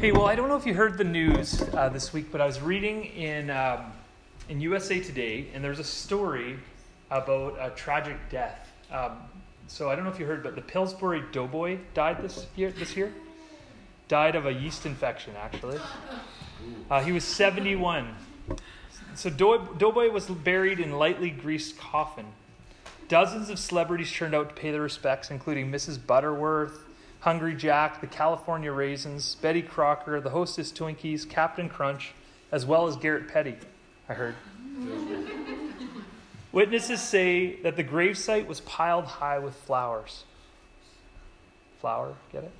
Hey, well, I don't know if you heard the news uh, this week, but I was reading in, um, in USA Today, and there's a story about a tragic death. Um, so I don't know if you heard, but the Pillsbury Doughboy died this year. This year, died of a yeast infection. Actually, uh, he was 71. So Doughboy was buried in lightly greased coffin. Dozens of celebrities turned out to pay their respects, including Mrs. Butterworth, Hungry Jack, the California Raisins, Betty Crocker, the Hostess Twinkies, Captain Crunch, as well as Garrett Petty, I heard. Witnesses say that the gravesite was piled high with flowers. Flower, get it?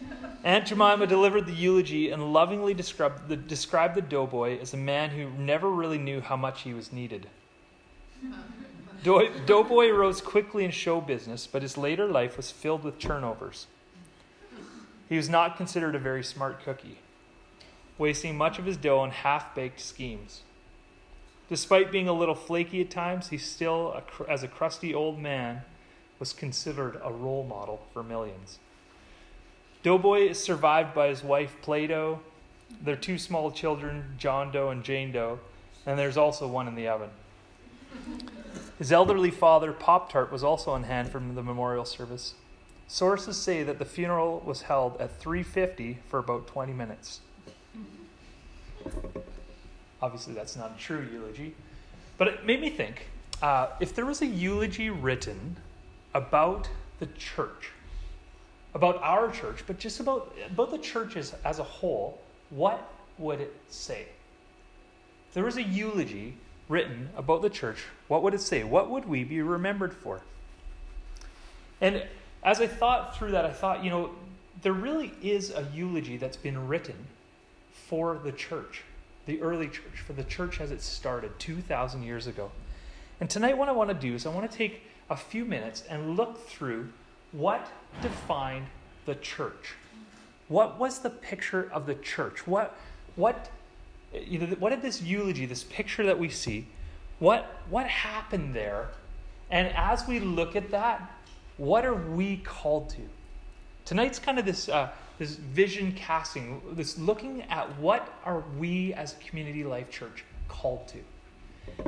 Aunt Jemima delivered the eulogy and lovingly described the, described the doughboy as a man who never really knew how much he was needed. doughboy rose quickly in show business, but his later life was filled with turnovers. He was not considered a very smart cookie, wasting much of his dough on half baked schemes. Despite being a little flaky at times, he still, as a crusty old man, was considered a role model for millions. Doughboy is survived by his wife Play-Doh, their two small children, John Doe and Jane Doe, and there's also one in the oven. His elderly father, Pop Tart, was also on hand for the memorial service. Sources say that the funeral was held at 3:50 for about 20 minutes. Obviously, that's not a true eulogy, but it made me think: uh, if there was a eulogy written about the church, about our church, but just about about the churches as a whole, what would it say? If there was a eulogy written about the church, what would it say? What would we be remembered for? And as I thought through that, I thought, you know, there really is a eulogy that's been written for the church, the early church, for the church as it started 2,000 years ago. And tonight, what I want to do is I want to take a few minutes and look through what defined the church. What was the picture of the church? What, what, you know, what did this eulogy, this picture that we see, what, what happened there? And as we look at that, what are we called to? Tonight's kind of this, uh, this vision casting, this looking at what are we as a community life church called to.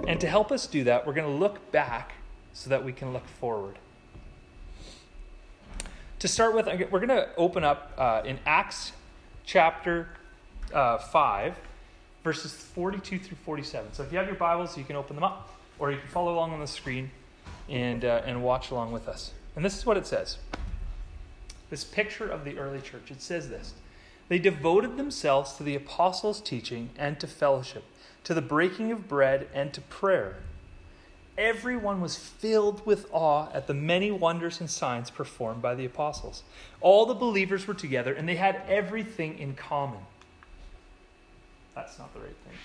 And to help us do that, we're going to look back so that we can look forward. To start with, we're going to open up uh, in Acts chapter uh, 5, verses 42 through 47. So if you have your Bibles, you can open them up, or you can follow along on the screen and, uh, and watch along with us. And this is what it says this picture of the early church. It says this They devoted themselves to the apostles' teaching and to fellowship, to the breaking of bread and to prayer. Everyone was filled with awe at the many wonders and signs performed by the apostles. All the believers were together and they had everything in common. That's not the right thing.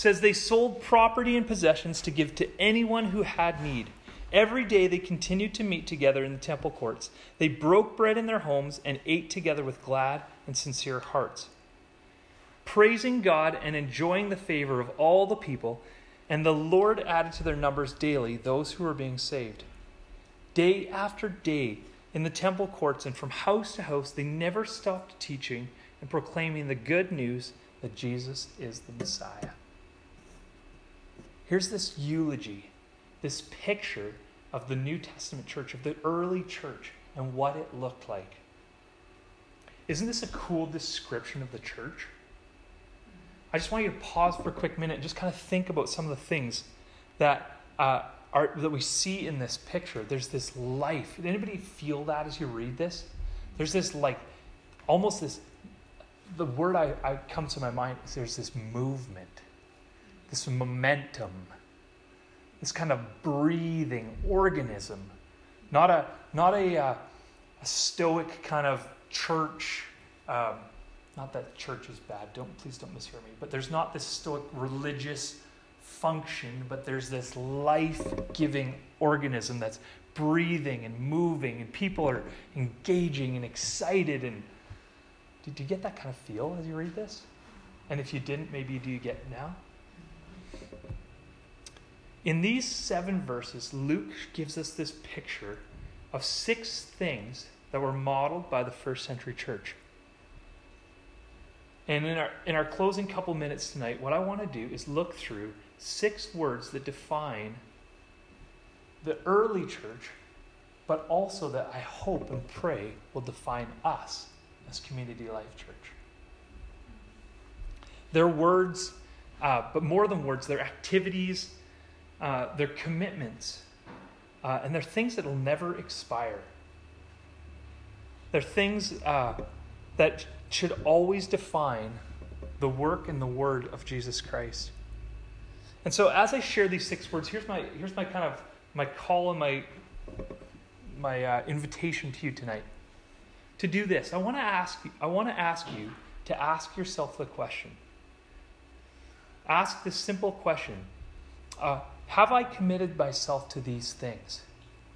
Says they sold property and possessions to give to anyone who had need. Every day they continued to meet together in the temple courts. They broke bread in their homes and ate together with glad and sincere hearts, praising God and enjoying the favor of all the people. And the Lord added to their numbers daily those who were being saved. Day after day in the temple courts and from house to house, they never stopped teaching and proclaiming the good news that Jesus is the Messiah. Here's this eulogy, this picture of the New Testament church, of the early church, and what it looked like. Isn't this a cool description of the church? I just want you to pause for a quick minute and just kind of think about some of the things that uh, are that we see in this picture. There's this life. Did anybody feel that as you read this? There's this like almost this. The word I, I comes to my mind is there's this movement this momentum, this kind of breathing organism, not a not a, uh, a stoic kind of church. Um, not that church is bad. Don't please don't mishear me. But there's not this stoic religious function, but there's this life-giving organism that's breathing and moving, and people are engaging and excited. And did you get that kind of feel as you read this? And if you didn't, maybe do you get now? In these seven verses, Luke gives us this picture of six things that were modeled by the first century church. And in our, in our closing couple minutes tonight, what I want to do is look through six words that define the early church, but also that I hope and pray will define us as Community Life Church. Their words, uh, but more than words, their activities, uh, their commitments, uh, and they're things that will never expire. They're things uh, that should always define the work and the word of Jesus Christ. And so as I share these six words, here's my here's my kind of my call and my my uh, invitation to you tonight. To do this, I want to ask I want to ask you to ask yourself the question. Ask this simple question: uh, Have I committed myself to these things?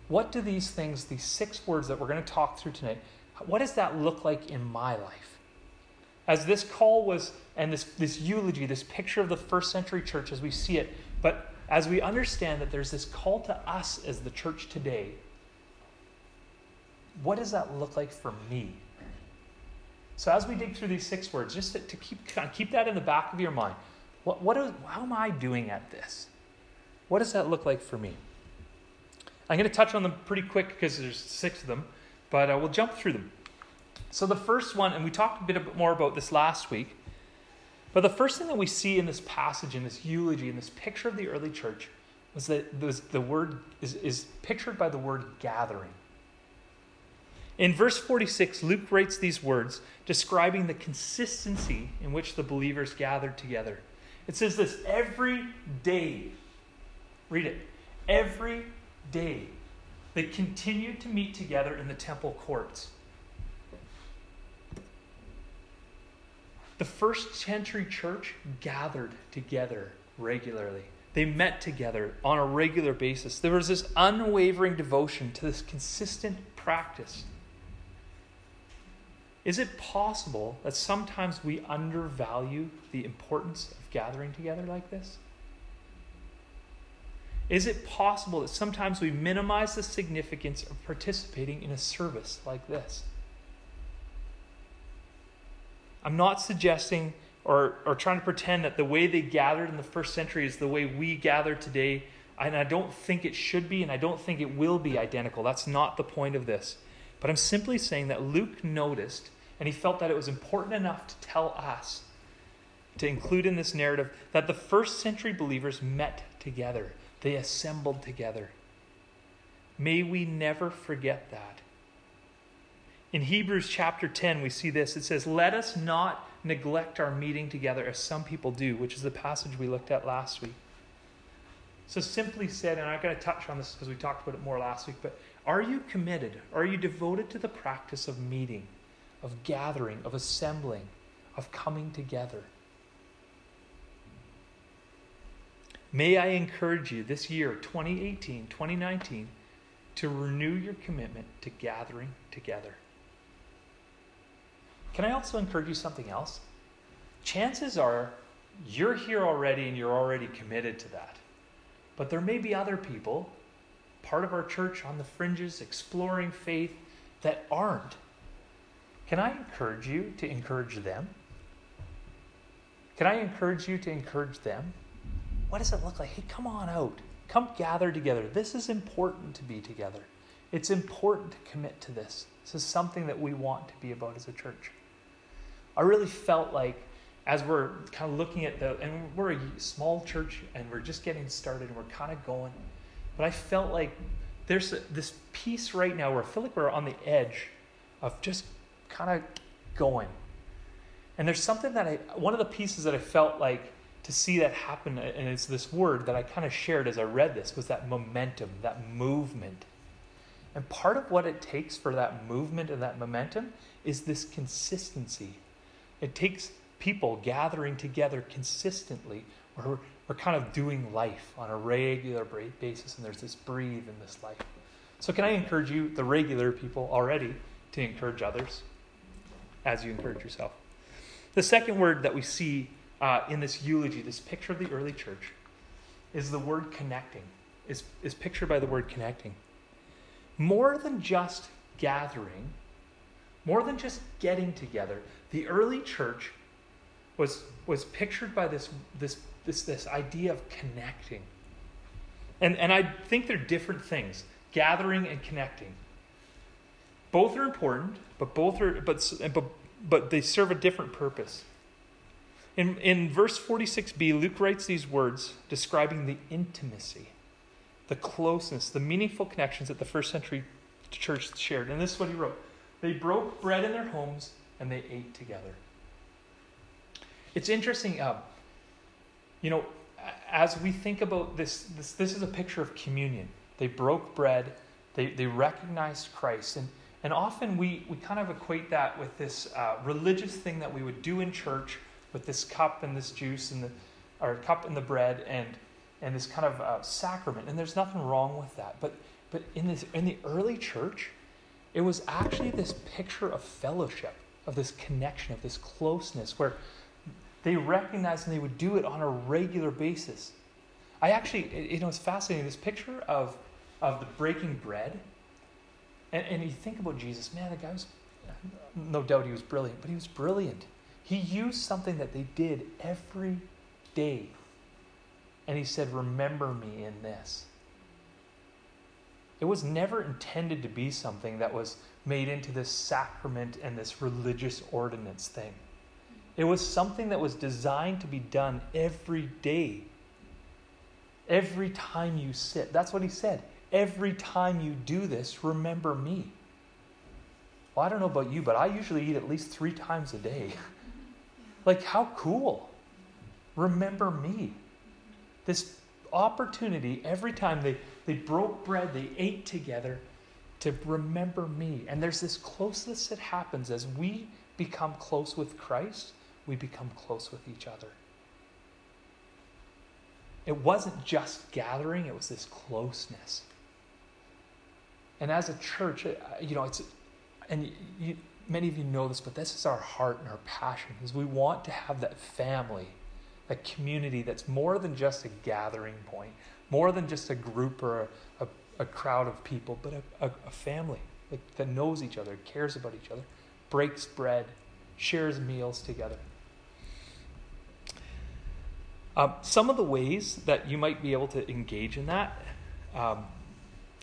What do these things, these six words that we're going to talk through tonight, what does that look like in my life? As this call was, and this, this eulogy, this picture of the first century church as we see it, but as we understand that there's this call to us as the church today, what does that look like for me? So as we dig through these six words, just to, to keep, keep that in the back of your mind. What, what is, how am I doing at this? What does that look like for me? I'm going to touch on them pretty quick because there's six of them, but uh, we'll jump through them. So the first one, and we talked a bit more about this last week, but the first thing that we see in this passage, in this eulogy, in this picture of the early church, was that the word is, is pictured by the word gathering. In verse 46, Luke writes these words describing the consistency in which the believers gathered together. It says this every day. Read it. Every day. They continued to meet together in the temple courts. The first century church gathered together regularly. They met together on a regular basis. There was this unwavering devotion to this consistent practice. Is it possible that sometimes we undervalue the importance of gathering together like this? Is it possible that sometimes we minimize the significance of participating in a service like this? I'm not suggesting or, or trying to pretend that the way they gathered in the first century is the way we gather today. And I don't think it should be, and I don't think it will be identical. That's not the point of this. But I'm simply saying that Luke noticed, and he felt that it was important enough to tell us, to include in this narrative, that the first century believers met together, they assembled together. May we never forget that. In Hebrews chapter 10, we see this. It says, Let us not neglect our meeting together as some people do, which is the passage we looked at last week. So, simply said, and I'm going to touch on this because we talked about it more last week, but are you committed? Are you devoted to the practice of meeting, of gathering, of assembling, of coming together? May I encourage you this year, 2018, 2019, to renew your commitment to gathering together. Can I also encourage you something else? Chances are you're here already and you're already committed to that. But there may be other people, part of our church on the fringes, exploring faith, that aren't. Can I encourage you to encourage them? Can I encourage you to encourage them? What does it look like? Hey, come on out. Come gather together. This is important to be together. It's important to commit to this. This is something that we want to be about as a church. I really felt like as we're kind of looking at the, and we're a small church and we're just getting started and we're kind of going, but I felt like there's this piece right now where I feel like we're on the edge of just kind of going. And there's something that I, one of the pieces that I felt like to see that happen, and it's this word that I kind of shared as I read this, was that momentum, that movement. And part of what it takes for that movement and that momentum is this consistency it takes people gathering together consistently where we're, we're kind of doing life on a regular basis, and there's this breathe in this life. So, can I encourage you, the regular people already, to encourage others as you encourage yourself? The second word that we see uh, in this eulogy, this picture of the early church, is the word connecting, is, is pictured by the word connecting. More than just gathering, more than just getting together. The early church was, was pictured by this, this, this, this idea of connecting. And, and I think they're different things gathering and connecting. Both are important, but both are but, but, but they serve a different purpose. In, in verse 46b, Luke writes these words describing the intimacy, the closeness, the meaningful connections that the first century church shared. And this is what he wrote They broke bread in their homes and they ate together. It's interesting, uh, you know, as we think about this, this, this is a picture of communion. They broke bread, they, they recognized Christ. And, and often we, we kind of equate that with this uh, religious thing that we would do in church with this cup and this juice and the or cup and the bread and and this kind of uh, sacrament. And there's nothing wrong with that. But but in this in the early church, it was actually this picture of fellowship, of this connection, of this closeness, where they recognized and they would do it on a regular basis. I actually, you know, it's fascinating. This picture of of the breaking bread, and, and you think about Jesus, man, the guy was, no doubt he was brilliant, but he was brilliant. He used something that they did every day. And he said, Remember me in this. It was never intended to be something that was made into this sacrament and this religious ordinance thing. It was something that was designed to be done every day. Every time you sit. That's what he said. Every time you do this, remember me. Well, I don't know about you, but I usually eat at least three times a day. Like, how cool. Remember me. This opportunity, every time they, they broke bread, they ate together to remember me. And there's this closeness that happens as we become close with Christ, we become close with each other. It wasn't just gathering, it was this closeness. And as a church, uh, you know, it's, and you, many of you know this, but this is our heart and our passion is we want to have that family, that community that's more than just a gathering point, more than just a group or a, a, a crowd of people, but a, a, family like, that knows each other, cares about each other, breaks bread, shares meals together. Um, some of the ways that you might be able to engage in that, um,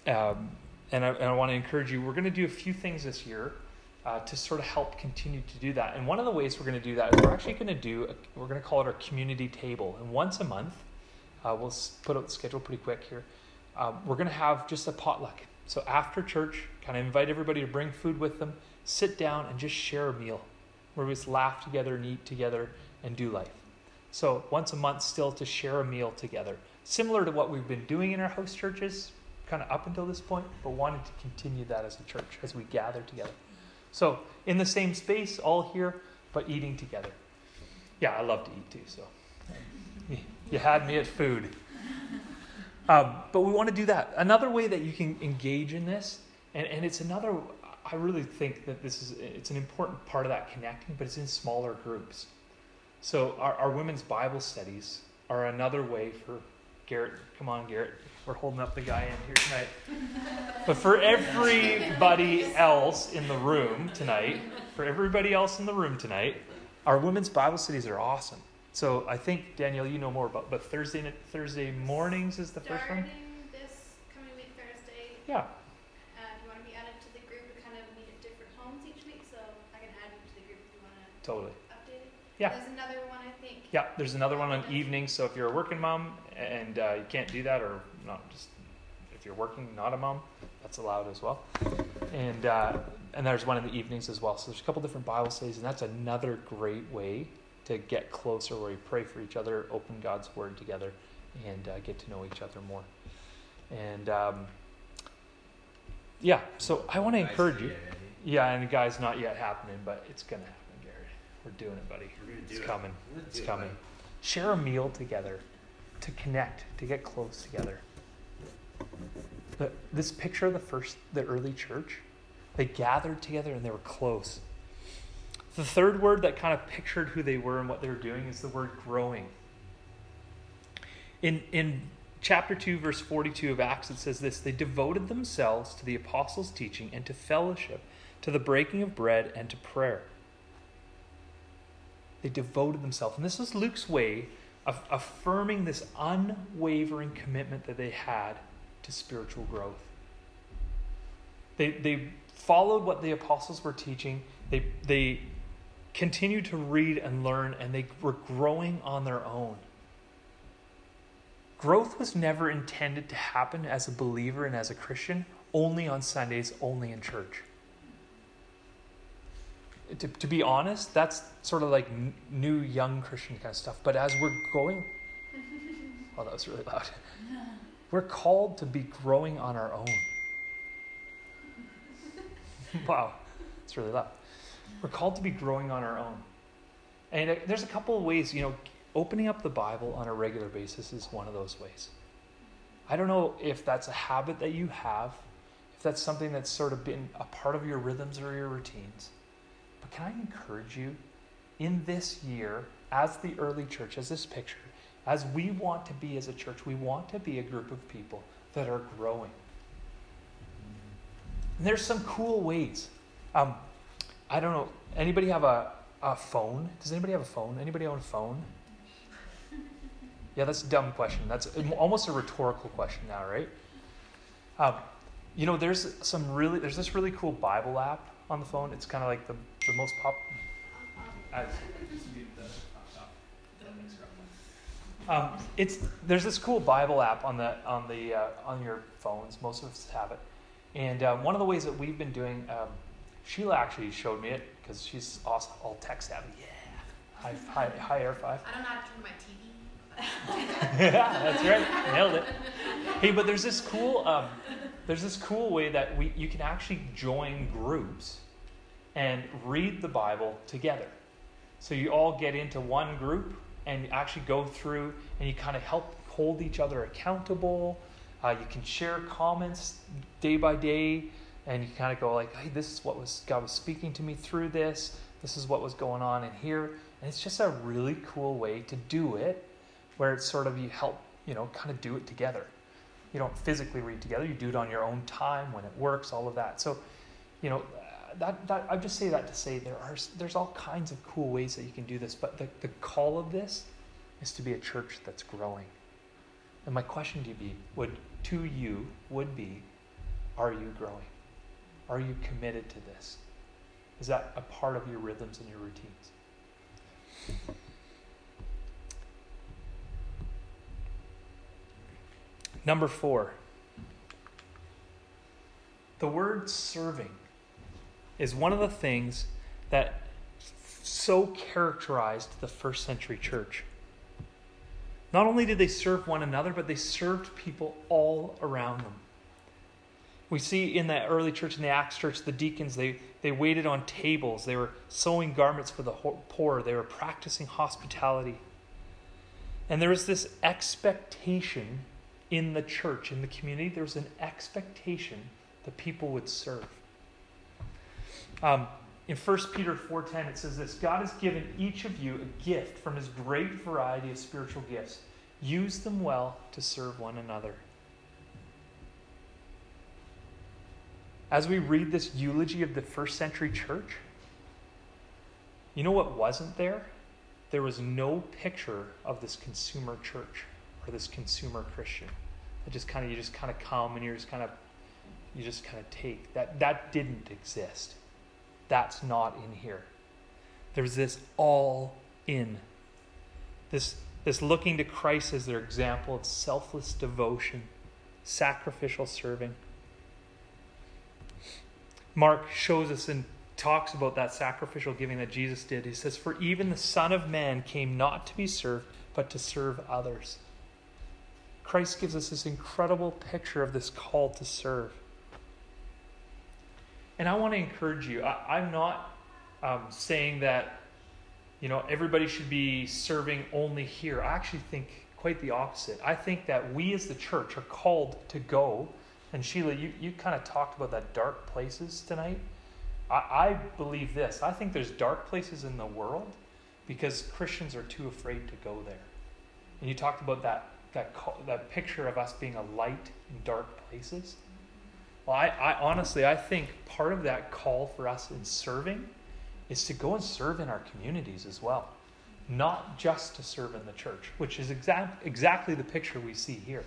um, and, I, and I want to encourage you, we're going to do a few things this year uh, to sort of help continue to do that. And one of the ways we're going to do that is we're actually going to do, a, we're going to call it our community table. And once a month, uh, we'll put out the schedule pretty quick here. Um, we're going to have just a potluck. So after church, kind of invite everybody to bring food with them, sit down and just share a meal where we just laugh together and eat together and do life. So once a month, still to share a meal together. Similar to what we've been doing in our host churches, kind of up until this point, but wanting to continue that as a church as we gather together. So, in the same space, all here, but eating together. Yeah, I love to eat too, so you had me at food. Um, but we want to do that. Another way that you can engage in this, and, and it's another, I really think that this is, it's an important part of that connecting, but it's in smaller groups. So our, our women's Bible studies are another way for Garrett, come on, Garrett, we're holding up the guy in here tonight. But for everybody else in the room tonight, for everybody else in the room tonight, our women's Bible studies are awesome. So I think Danielle, you know more about. But Thursday Thursday mornings is the first one. this coming week Thursday. Yeah. Uh, if you want to be added to the group, we kind of meet at different homes each week, so I can add you to the group if you want to. Totally. Update it. Yeah. There's another one. Yeah, there's another one on evenings. So if you're a working mom and uh, you can't do that, or not just if you're working, not a mom, that's allowed as well. And uh, and there's one in the evenings as well. So there's a couple different Bible studies, and that's another great way to get closer, where you pray for each other, open God's Word together, and uh, get to know each other more. And um, yeah, so I want to encourage you. Yeah, and guys, not yet happening, but it's gonna happen. We're doing it, buddy. It's it. coming. It's coming. Share a meal together, to connect, to get close together the, this picture of the first, the early church, they gathered together and they were close. The third word that kind of pictured who they were and what they were doing is the word growing. In, in chapter 2, verse 42 of Acts, it says this They devoted themselves to the apostles' teaching and to fellowship, to the breaking of bread, and to prayer. They devoted themselves. And this was Luke's way of affirming this unwavering commitment that they had to spiritual growth. They, they followed what the apostles were teaching, they, they continued to read and learn, and they were growing on their own. Growth was never intended to happen as a believer and as a Christian only on Sundays, only in church. To, to be honest, that's sort of like n- new young Christian kind of stuff. But as we're going, oh, that was really loud. We're called to be growing on our own. wow, it's really loud. We're called to be growing on our own. And uh, there's a couple of ways, you know, opening up the Bible on a regular basis is one of those ways. I don't know if that's a habit that you have, if that's something that's sort of been a part of your rhythms or your routines. But can I encourage you in this year, as the early church, as this picture, as we want to be as a church, we want to be a group of people that are growing. And there's some cool ways. Um, I don't know. Anybody have a, a phone? Does anybody have a phone? Anybody own a phone? Yeah, that's a dumb question. That's almost a rhetorical question now, right? Um, you know, there's some really there's this really cool Bible app on the phone. It's kind of like the the most pop. Um, it's there's this cool Bible app on the on the uh, on your phones. Most of us have it, and uh, one of the ways that we've been doing, um, Sheila actually showed me it because she's awesome, all tech savvy. Yeah, high, high, high air five. I don't know how to turn my TV. yeah, that's right. Nailed it. Hey, but there's this cool um, there's this cool way that we you can actually join groups and read the Bible together. So you all get into one group and actually go through and you kind of help hold each other accountable. Uh, you can share comments day by day and you kind of go like, hey, this is what was God was speaking to me through this. This is what was going on in here. And it's just a really cool way to do it where it's sort of you help, you know, kind of do it together. You don't physically read together, you do it on your own time when it works, all of that. So, you know, that, that I just say that to say there are there's all kinds of cool ways that you can do this, but the, the call of this is to be a church that's growing. And my question to you be would to you would be, are you growing? Are you committed to this? Is that a part of your rhythms and your routines? Number four, the word serving is one of the things that so characterized the first century church. Not only did they serve one another, but they served people all around them. We see in the early church, in the Acts church, the deacons, they, they waited on tables. They were sewing garments for the poor. They were practicing hospitality. And there was this expectation in the church, in the community, there was an expectation that people would serve. Um, in 1 Peter 4:10 it says this, God has given each of you a gift from his great variety of spiritual gifts. Use them well to serve one another. As we read this eulogy of the first century church, you know what wasn't there? There was no picture of this consumer church or this consumer Christian. Just kind of you just kind of come and you're just kind of you just kind of take that that didn't exist. That's not in here. There's this all in. This this looking to Christ as their example of selfless devotion, sacrificial serving. Mark shows us and talks about that sacrificial giving that Jesus did. He says, For even the Son of Man came not to be served, but to serve others. Christ gives us this incredible picture of this call to serve. And I want to encourage you. I, am not um, saying that you know everybody should be serving only here. I actually think quite the opposite. I think that we as the church are called to go. And Sheila, you, you kind of talked about that dark places tonight. I, I believe this. I think there's dark places in the world because Christians are too afraid to go there. And you talked about that that, that picture of us being a light in dark places. Well, I, I honestly, I think part of that call for us in serving is to go and serve in our communities as well, not just to serve in the church, which is exact, exactly the picture we see here.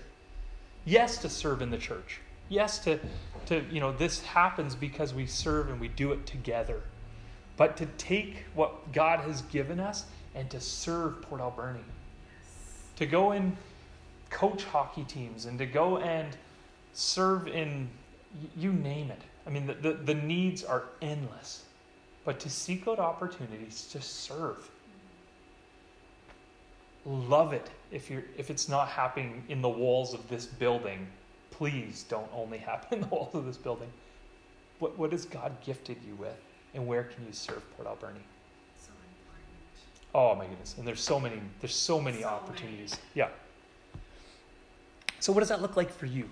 Yes, to serve in the church. Yes, to, to, you know, this happens because we serve and we do it together. But to take what God has given us and to serve Port Alberni. To go and coach hockey teams and to go and serve in, you name it. I mean, the, the, the needs are endless. But to seek out opportunities to serve. Love it if you're if it's not happening in the walls of this building. Please don't only happen in the walls of this building. What what has God gifted you with? And where can you serve Port Alberni? So. Oh my goodness. And there's so many there's so many So opportunities. many. Yeah. So what does that look like for you?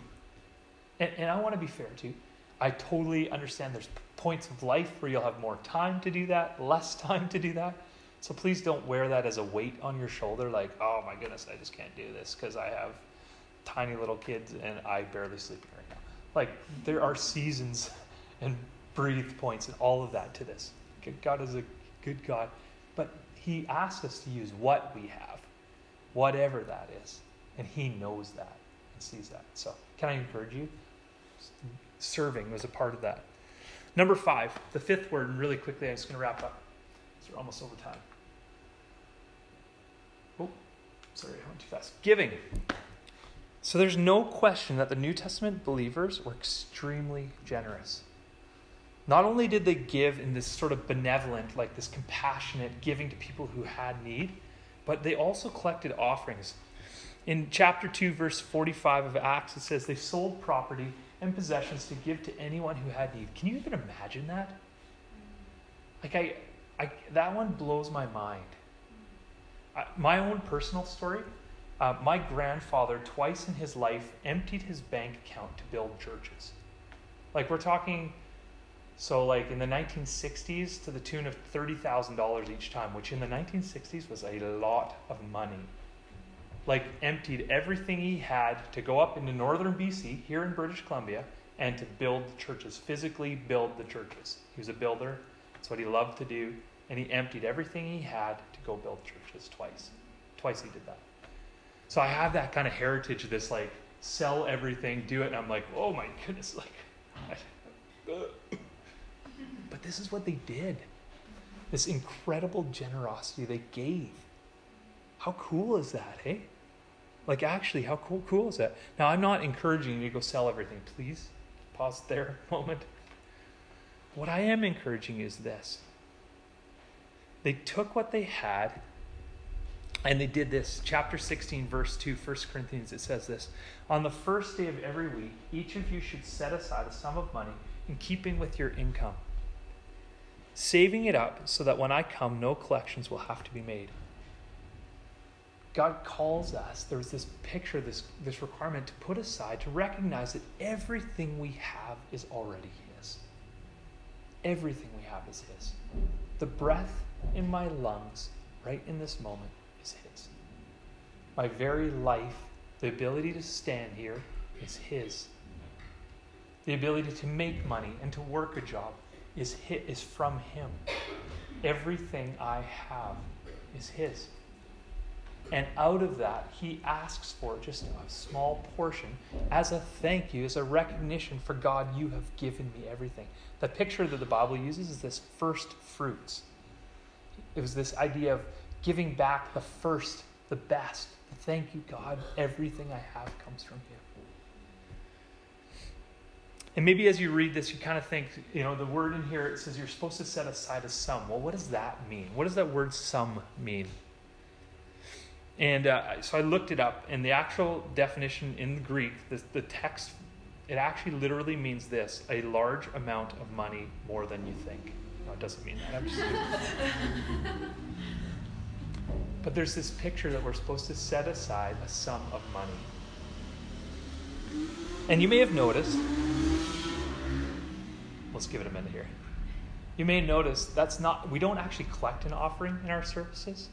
And, and I want to be fair too. I totally understand there's points of life where you'll have more time to do that, less time to do that. So please don't wear that as a weight on your shoulder like, oh my goodness, I just can't do this because I have tiny little kids and I barely sleep right now. Like there are seasons and breathe points and all of that to this. God is a good God. But he asks us to use what we have, whatever that is. And he knows that and sees that. So, can I encourage you? Serving was a part of that. Number five, the fifth word, and really quickly, I'm just going to wrap up. We're almost over time. Oh, sorry, I went too fast. Giving. So there's no question that the New Testament believers were extremely generous. Not only did they give in this sort of benevolent, like this compassionate giving to people who had need, but they also collected offerings. In chapter 2, verse 45 of Acts, it says they sold property and possessions to give to anyone who had need. Can you even imagine that? Like, I, I that one blows my mind. I, my own personal story uh, my grandfather, twice in his life, emptied his bank account to build churches. Like, we're talking so, like in the 1960s, to the tune of $30,000 each time, which in the 1960s was a lot of money. Like, emptied everything he had to go up into northern BC, here in British Columbia, and to build the churches, physically build the churches. He was a builder, that's what he loved to do, and he emptied everything he had to go build churches twice. Twice he did that. So, I have that kind of heritage, this like sell everything, do it, and I'm like, oh my goodness, like. But this is what they did. This incredible generosity they gave. How cool is that, hey? Like, actually, how cool, cool is that? Now, I'm not encouraging you to go sell everything. Please pause there a moment. What I am encouraging is this they took what they had and they did this. Chapter 16, verse 2, 1 Corinthians, it says this On the first day of every week, each of you should set aside a sum of money in keeping with your income saving it up so that when I come, no collections will have to be made. God calls us, there's this picture, this, this requirement to put aside, to recognize that everything we have is already His. Everything we have is His. The breath in my lungs, right in this moment, is His. My very life, the ability to stand here, is His. The ability to make money and to work a job is hit is from him. Everything I have is his. And out of that, he asks for just a small portion as a thank you, as a recognition for God, you have given me everything. The picture that the Bible uses is this first fruits. It was this idea of giving back the first, the best. Thank you, God. Everything I have comes from you. And maybe as you read this, you kind of think, you know, the word in here, it says you're supposed to set aside a sum. Well, what does that mean? What does that word sum mean? And uh, so I looked it up, and the actual definition in the Greek, the, the text, it actually literally means this a large amount of money more than you think. No, it doesn't mean that. I'm just but there's this picture that we're supposed to set aside a sum of money. And you may have noticed, let's give it a minute here. You may notice that's not, we don't actually collect an offering in our services.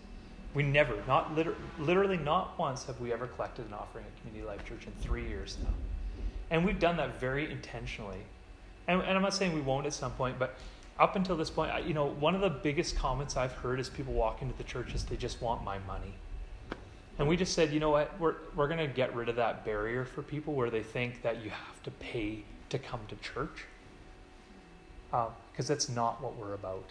We never, not liter- literally not once have we ever collected an offering at Community Life Church in three years now. And we've done that very intentionally. And, and I'm not saying we won't at some point, but up until this point, I, you know, one of the biggest comments I've heard as people walk into the church is they just want my money. And we just said, you know what, we're, we're going to get rid of that barrier for people where they think that you have to pay to come to church. Because uh, that's not what we're about.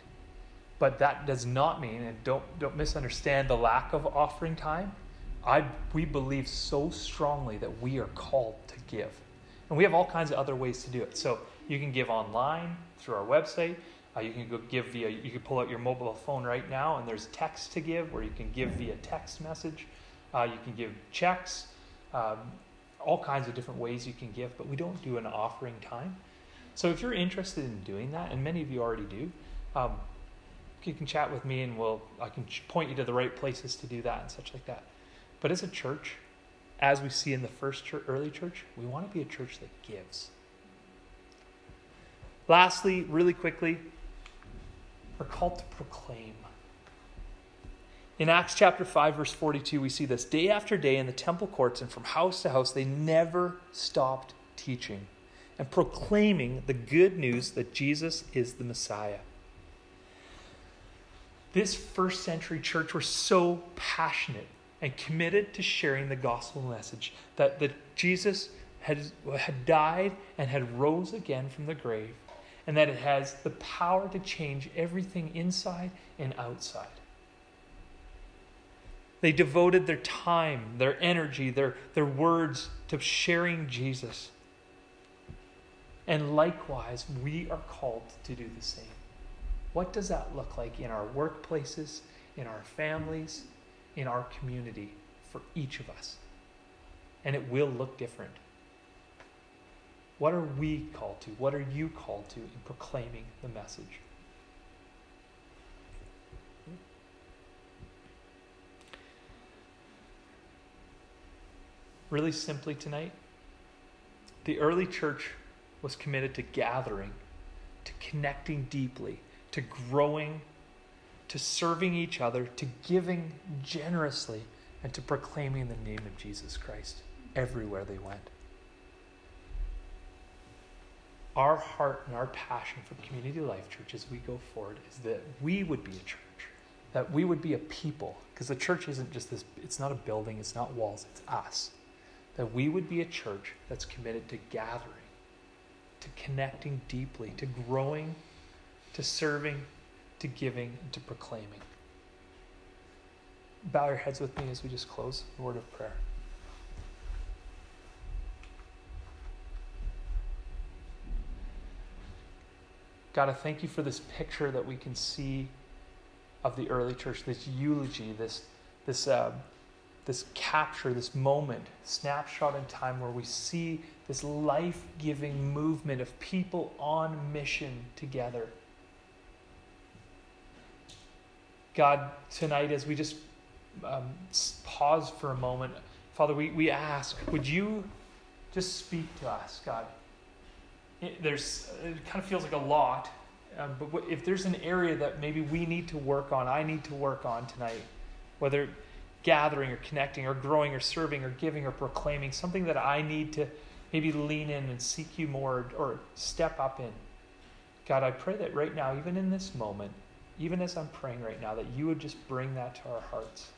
But that does not mean, and don't, don't misunderstand the lack of offering time. I, we believe so strongly that we are called to give. And we have all kinds of other ways to do it. So you can give online through our website. Uh, you can go give via, you can pull out your mobile phone right now, and there's text to give where you can give via text message. Uh, you can give checks, um, all kinds of different ways you can give, but we don't do an offering time. So if you're interested in doing that, and many of you already do, um, you can chat with me, and we'll I can point you to the right places to do that and such like that. But as a church, as we see in the first church, early church, we want to be a church that gives. Lastly, really quickly, we're called to proclaim. In Acts chapter 5, verse 42, we see this day after day in the temple courts and from house to house, they never stopped teaching and proclaiming the good news that Jesus is the Messiah. This first century church were so passionate and committed to sharing the gospel message that, that Jesus had, had died and had rose again from the grave, and that it has the power to change everything inside and outside. They devoted their time, their energy, their, their words to sharing Jesus. And likewise, we are called to do the same. What does that look like in our workplaces, in our families, in our community for each of us? And it will look different. What are we called to? What are you called to in proclaiming the message? really simply tonight, the early church was committed to gathering, to connecting deeply, to growing, to serving each other, to giving generously, and to proclaiming the name of Jesus Christ everywhere they went. Our heart and our passion for Community Life Church as we go forward is that we would be a church, that we would be a people, because the church isn't just this, it's not a building, it's not walls, it's us that we would be a church that's committed to gathering, to connecting deeply, to growing, to serving, to giving, and to proclaiming. Bow your heads with me as we just close a word of prayer. God, I thank you for this picture that we can see of the early church, this eulogy, this, this uh, this capture, this moment, snapshot in time where we see this life giving movement of people on mission together. God, tonight, as we just um, pause for a moment, Father, we, we ask, would you just speak to us, God? It, there's, it kind of feels like a lot, um, but if there's an area that maybe we need to work on, I need to work on tonight, whether gathering or connecting or growing or serving or giving or proclaiming, something that I need to maybe lean in and seek you more or step up in. God, I pray that right now, even in this moment, even as I'm praying right now, that you would just bring that to our hearts.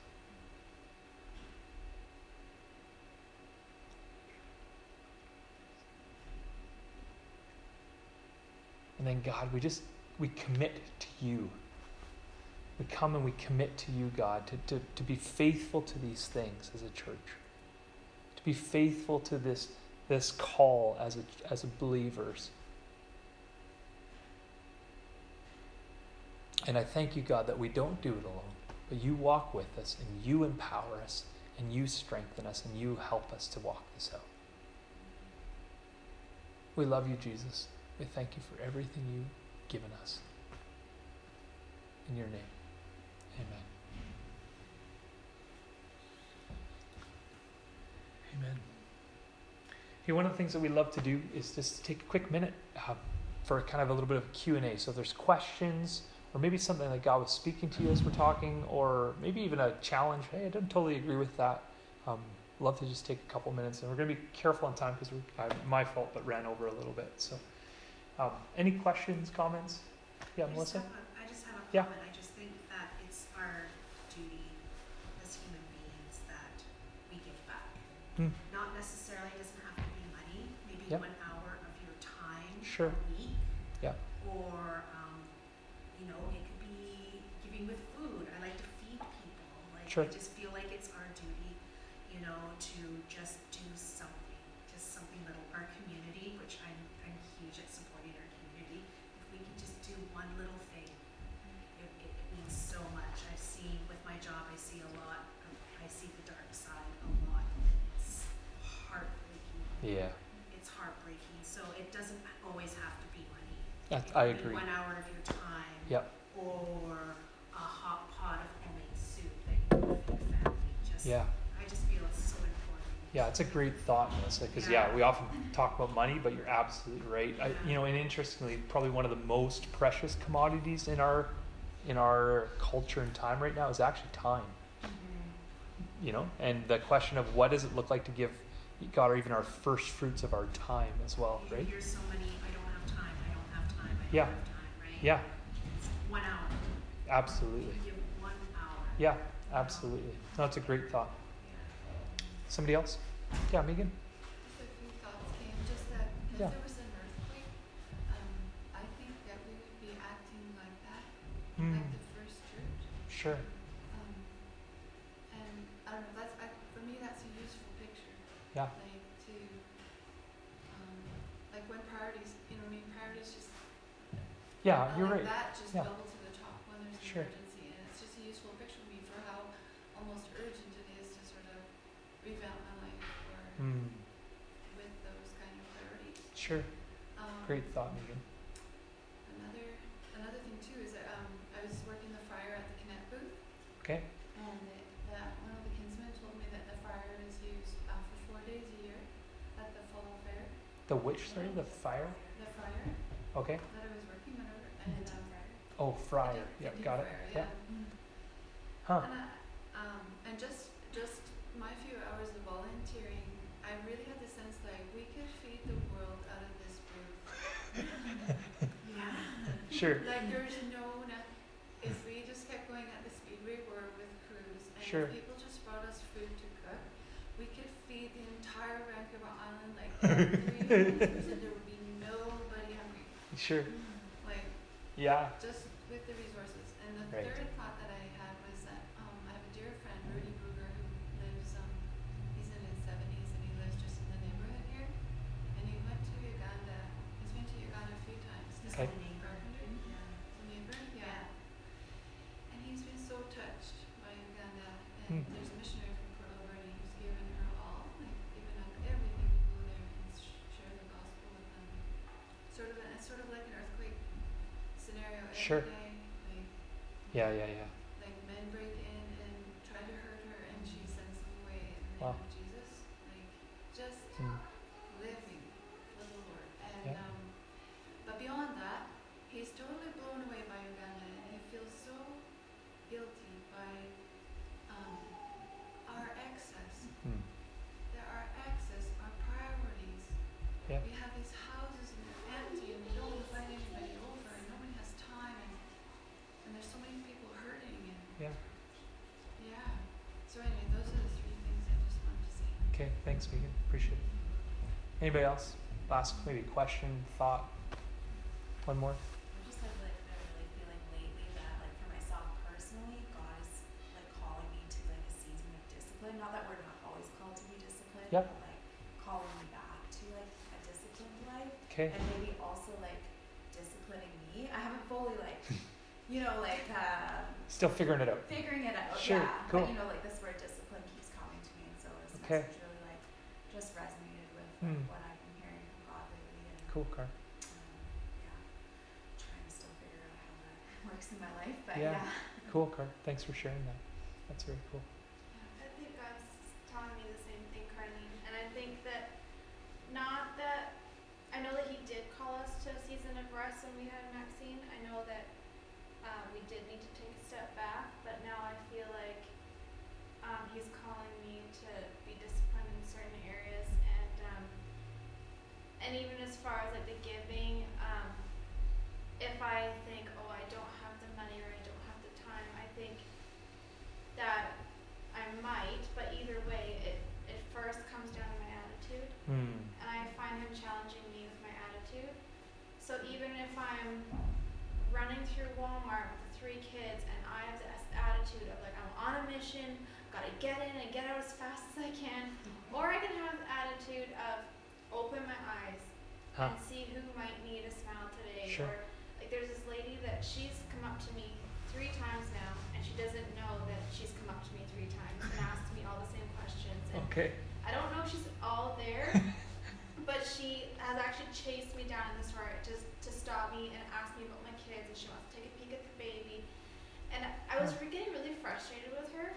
And then, God, we just, we commit to you we come and we commit to you, God, to, to, to be faithful to these things as a church, to be faithful to this, this call as, a, as a believers. And I thank you, God, that we don't do it alone, but you walk with us and you empower us and you strengthen us and you help us to walk this out. We love you, Jesus. We thank you for everything you've given us. In your name. Amen. Amen. Hey, one of the things that we love to do is just take a quick minute uh, for kind of a little bit of Q&A. So if there's questions or maybe something that God was speaking to you as we're talking or maybe even a challenge, hey, I don't totally agree with that. Um, love to just take a couple minutes, and we're going to be careful on time because uh, my fault, but ran over a little bit. So, um, any questions, comments? Yeah, I Melissa. a- I just have a Yeah. comment, I just think that it's our duty as human beings that we give back. Hmm. Not necessarily doesn't have to be money, maybe Yep. one hour of your time Sure. a week. Yeah. Or, um, you know, it could be giving with food, I like to feed people, like, Sure. I just feel like it's our duty, you know, to just do something, just something little, our community, which I'm, I'm huge at supporting our community, if we can just do one little thing, it, it, it means so much. I've seen with my job, I see a lot. Of, I see the dark side a lot. It's heartbreaking. Yeah, It's heartbreaking. So it doesn't always have to be money. It I agree. One hour of your time. Yep. Or a hot pot of homemade soup that you your family. Just. Yeah, I just feel it's so important. yeah, it's a great thought, Melissa. Because yeah. We often talk about money, but you're absolutely right. I, you know, and interestingly, probably one of the most precious commodities in our in our culture and time right now is actually time. Mm-hmm. you know and the question of what does it look like to give god or even our first fruits of our time as well You right hear so many. I don't have time. I don't have time. I don't Yeah. have time. Right. yeah one hour. absolutely You give one hour. yeah absolutely no it's a great thought Yeah. somebody else yeah megan Just a few thoughts came, just that if Yeah. there was an earthquake, um, I think that we would be acting like that, Hmm, like the first church. sure Um, and I don't know, that's, I, for me, that's a useful picture. Yeah. Like to, um, like when priorities, you know, I mean, priorities just, yeah you're like right that just Yeah. double to the top when there's an Sure. emergency, and it's just a useful picture for me for how almost urgent it is to sort of revamp my life or Hmm, with those kind of priorities. sure Um, great thought megan. Another another thing too is that um, I was working the fryer at the Connect booth, okay. And one of the kinsmen told me that the fryer is used uh, for four days a year at the fall fair. the which sorry? The fire? The fryer okay. that I was working whenever, and um, oh fryer. Yep got it. fryer, yeah yeah. huh And I, um, and just just my few hours of volunteering, I really had the sense like we could feed the world out of this booth. Yeah. Sure Like there's no, ne- if we just kept going at the speed we were with crews, and Sure. if people just brought us food to cook, we could feed the entire Vancouver Island like every person. There would be nobody hungry. sure mm-hmm. Like yeah just with the resources. And the Right. third thought that I had was that um, I have a dear friend, Rudy Bruger, who lives, um, he's in his 70s and he lives just in the neighborhood here. And he went to Uganda, he's been to Uganda a few times. This Okay. is a carpenter, the neighbor, yeah. And he's been so touched by Uganda. And Hmm. there's a missionary from Port Alberni who's given her all, like given up everything to go there and sh- share the gospel with them. Sort of, a, it's sort of like an earthquake scenario every day. Sure. Like, yeah yeah yeah like men break in and try to hurt her, and she sends them away in the Wow. name of Jesus. Like, just Hmm. living for the Lord. And Yeah. um, but beyond that, he's totally blown away by Uganda, and he feels so guilty by um, our excess. Hmm. That our excess, our priorities. Yeah. We have these houses and they're empty, and we don't invite anybody over, and nobody has time, and, and there's so many people hurting, and yeah yeah. So anyway, those are the three things I just wanted to say. Okay thanks megan appreciate it anybody else last maybe question thought one more I just have like been really feeling lately that like for myself personally, God is like calling me to like a season of discipline. Not that we're not always called to be disciplined, Yep. but like calling me back to like a disciplined life. okay And maybe also like disciplining me. I haven't fully like you know, like um still figuring it out figuring it out. Sure, yeah. cool. But you know, like this word discipline keeps coming to me and so this Okay. message really like just resonated with like, Hmm. what I've been hearing from God lately and cool car um, yeah, trying to still figure out how that works in my life, but Yeah. yeah. cool car thanks for sharing that that's very cool I think God's telling me the same thing, Carlene. And I think that not that I know that He did call us to a season of rest when we had Maxine. I know that uh, we did need to take a step back, but now I feel like um, He's calling me to be disciplined and even as far as like the giving, um, if I think, oh, I don't have the money or I don't have the time, I think that I might, but either way, it, it first comes down to my attitude. Hmm. And I find him challenging me with my attitude. So even if I'm running through Walmart with three kids and I have this attitude of like, I'm on a mission, gotta get in and get out as fast as I can, or I can have the attitude of open my eyes Huh. and see who might need a smile today. Sure. Or like there's this lady that she's come up to me three times now and she doesn't know that she's come up to me three times and asked me all the same questions. And Okay. I don't know if she's all there, but she has actually chased me down in the store to, to stop me and ask me about my kids and she wants to take a peek at the baby. And I was re- getting really frustrated with her.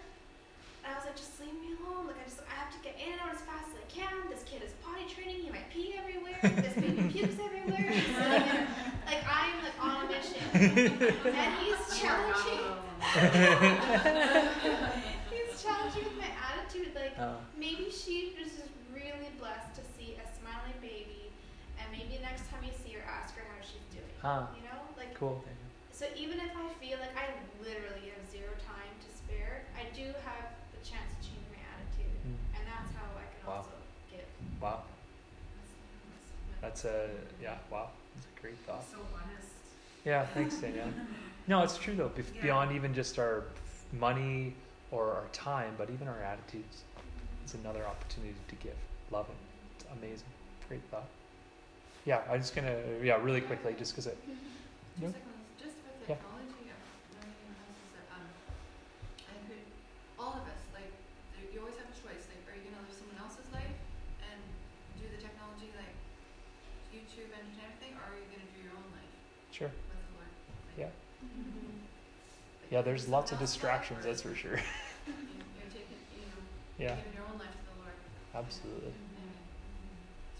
And I was like, just leave me alone. Like I just I have to get in and out as fast as I can. This kid is potty training, he might pee everywhere, this baby pukes everywhere. He's sitting there. Like I'm like on a mission. And he's challenging he's challenging with my attitude. Like Uh, maybe she was just really blessed to see a smiling baby, and maybe next time you see her, ask her how she's doing. huh. You know, like Cool. so. Even if I feel like I literally have zero time to spare, I do have the chance to change my attitude, Hmm. and that's how I can Wow. also give. Wow. That's a yeah. Wow. That's a great thought. So honest. Yeah. Thanks, Danielle. No, it's true though. Bef- Yeah. Beyond even just our money or our time, but even our attitudes, it's another opportunity to give. Love it. It's amazing. Great thought. Yeah. I'm just gonna yeah really quickly just because it. Two Yeah. seconds, just with Yeah. technology, uh, learning in house is that, um, I could, all of us, like, there, you always have a choice, like, are you gonna live someone else's life and do the technology, like, YouTube and everything, or are you gonna do your own life Sure. with the Lord? Like, Yeah. like, Yeah. There's lots of distractions. That's for sure. you- You're taking, you know, Yeah. giving your own life to the Lord. Absolutely. Anyway,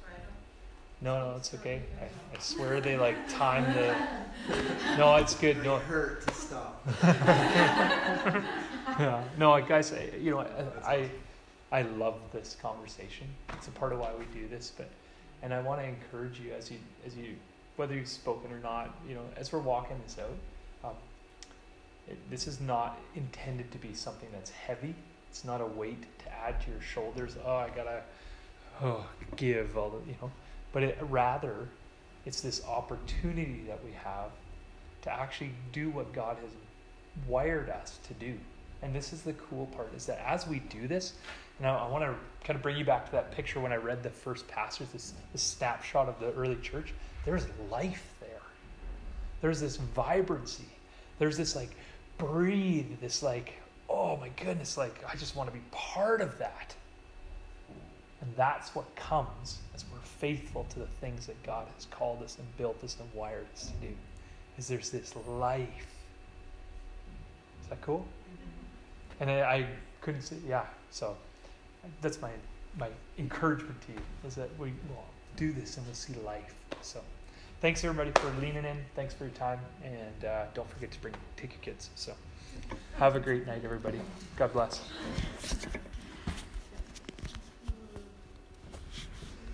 sorry, I don't. No, no, it's okay. I, I swear they like time the. No, it's good. It No, hurt to stop. yeah. no, guys. I, you know, I, I I love this conversation. It's a part of why we do this. But and I want to encourage you as you as you whether you've spoken or not. You know, as we're walking this out, um, it, this is not intended to be something that's heavy. It's not a weight to add to your shoulders. Oh, I gotta oh give all the you know. But it, rather, it's this opportunity that we have to actually do what God has wired us to do. And this is the cool part is that as we do this, and I, I want to kind of bring you back to that picture when I read the first passage, this, this snapshot of the early church. There's life there. There's this vibrancy. There's this like breathe, this like, oh my goodness, like I just want to be part of that. And that's what comes as we're faithful to the things that God has called us and built us and wired us to do. Is there's this life. Is that cool? Mm-hmm. And I, I couldn't say, yeah. So that's my my encouragement to you is that we will do this and we'll see life. So thanks everybody for leaning in. Thanks for your time, and uh, don't forget to bring take your kids. So have a great night, everybody. God bless.